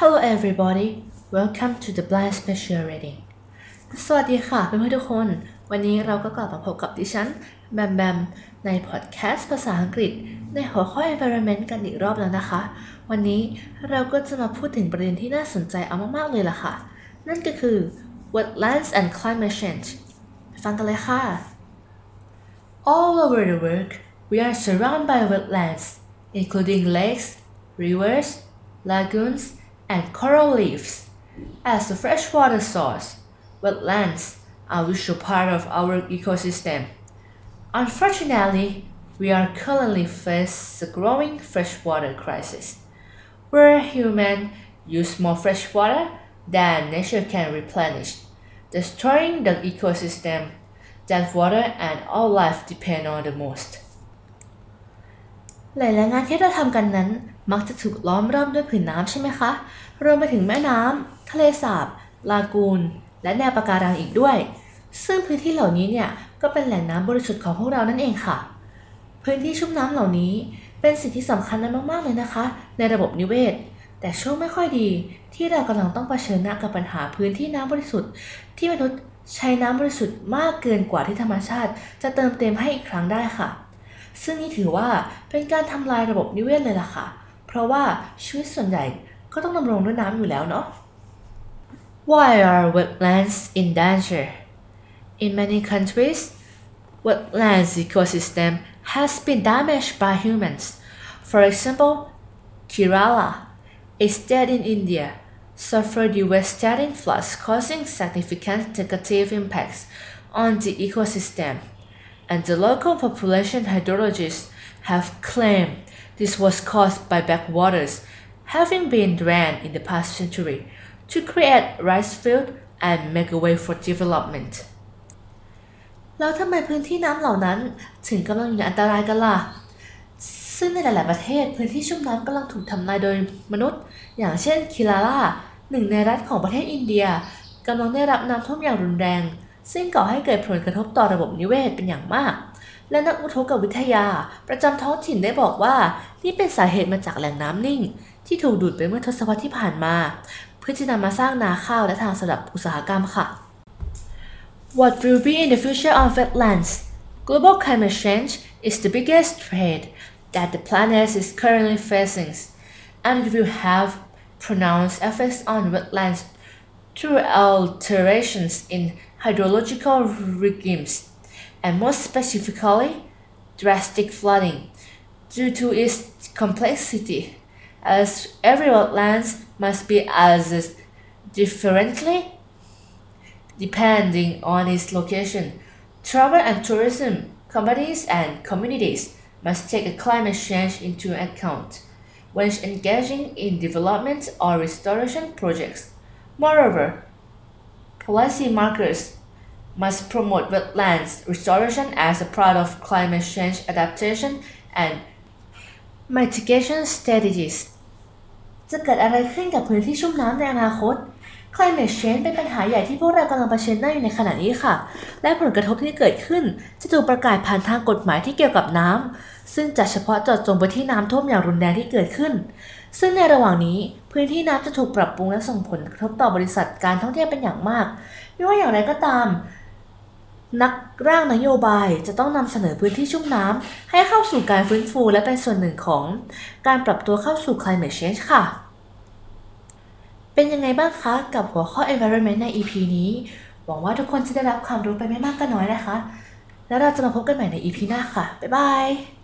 Hello everybody welcome to the Blind Special Reading สวัสดีค่ะเพื่อนๆทุกคน วันนี้เราก็กลับมาพบกับดิฉันแบมแบมในพอดแคสต์ภาษาอังกฤษ ในหัวข้อ environment กันอีกรอบแล้วนะคะ วันนี้เราก็จะมาพูดถึงประเด็นที่น่าสนใจเอามากๆเลยล่ะค่ะ นั่นก็คือ wetlands and climate change ไปฟังกันเลยค่ะ All over the world, we are surrounded by wetlands, including lakes, rivers, lagoons, and coral reefs. As a freshwater source, wetlands are a vital part of our ecosystem. Unfortunately, we are currently facing a growing freshwater crisis, where humans use more freshwater than nature can replenish, destroying the ecosystem that water and all life depend on the most. หลายๆงานที่เราทำกันนั้น มักจะถูกล้อมรอบด้วยผืนน้ำใช่ไหมคะ รวมไปถึงแม่น้ำทะเลสาบ ลากูน และแนวปะการังอีกด้วย ซึ่งพื้นที่เหล่านี้เนี่ยก็เป็นแหล่งน้ำบริสุทธิ์ของพวกเรานั่นเองค่ะ พื้นที่ชุ่มน้ำเหล่านี้เป็นสิ่งที่สำคัญมากๆเลยนะคะ ในระบบนิเวศ แต่ช่วงไม่ค่อยดีที่เรากำลังต้องเผชิญหน้ากับปัญหาพื้นที่น้ำบริสุทธิ์ ที่มนุษย์ใช้น้ำบริสุทธิ์มากเกินกว่าที่ธรรมชาติ จะเติมเต็มให้อีกครั้งได้ค่ะ ซึ่งนี่ถือว่าเป็นการทำลายระบบนิเวศเลยล่ะค่ะเราะว่าชีวิตส่วนใหญ่ก็ต้องดำรงด้วยน้ำอยู่แล้วเนาะ Why are wetlands in danger? In many countries, wetlands ecosystem has been damaged by humans. For example, Kerala, a state in India, suffered devastating floods causing significant negative impacts on the ecosystem, and the local population hydrologists have claimed this was caused by backwaters having been drained in the past century to create rice fields and make a way for development แล้วทำไมพื้นที่น้ำเหล่านั้นถึงกำลังอยู่ในอันตรายกันล่ะ ซึ่งในหลาย ๆ ประเทศพื้นที่ชุ่มน้ำกำลังถูกทำลายโดยมนุษย์ อย่างเช่นคิลาร่าหนึ่งในรัฐของประเทศอินเดียกำลังได้รับน้ำท่วมอย่างรุนแรง ซึ่งก่อให้เกิดผลกระทบต่อระบบนิเวศเป็นอย่างมาก และนักอุทกวิทยาประจำท้องถิ่นได้บอกว่า นี่เป็นสาเหตุมาจากแหล่งน้ำนิ่ง ที่ถูกดูดไปเมื่อทศวรรษที่ผ่านมา เพื่อจะนำมาสร้างนาข้าวและทางสำหรับอุตสาหกรรมค่ะ What will be in the future of wetlands? Global climate change is the biggest threat that the planet is currently facing, and it will have pronounced effects on wetlands through alterations in hydrological regimes, and most specifically, drastic flooding, due to its complexity, as every wetlands must be assessed differently depending on its location. Travel and tourism companies and communities must take a climate change into account when engaging in development or restoration projects. Moreover, policy markers must promote wetlands restoration as a part of climate change adaptation and mitigation strategies. จะเกิดอะไรขึ้นกับพื้นที่ชุ่มน้ำในอนาคต Climate change เป็นปัญหาใหญ่ที่พวกเรากำลังเผชิญหน้าอยู่ในขณะนี้ค่ะ และผลกระทบที่เกิดขึ้น จะถูกประกาศผ่านทางกฎหมายที่เกี่ยวกับน้ำ ซึ่งจะเฉพาะเจาะจงไปที่น้ำท่วมอย่างรุนแรงที่เกิดขึ้น ซึ่งในระหว่างนี้พื้นที่น้ำจะถูกปรับปรุงและส่งผลกระทบต่อบริษัทการท่องเที่ยวเป็นอย่างมากไม่ว่าอย่างไรก็ตาม นักร่างนโยบายจะต้องนำเสนอพื้นที่ชุ่มน้ำให้เข้าสู่การฟื้นฟูและเป็นส่วนหนึ่งของ การปรับตัวเข้าสู่ climate change ค่ะ เป็นยังไงบ้างคะกับหัวข้อ environment ใน EP นี้ หวังว่าทุกคนจะได้รับความรู้ไปไม่มากก็น้อยนะคะ แล้วเราจะมาพบกันใหม่ใน EP หน้าค่ะ บ๊ายบาย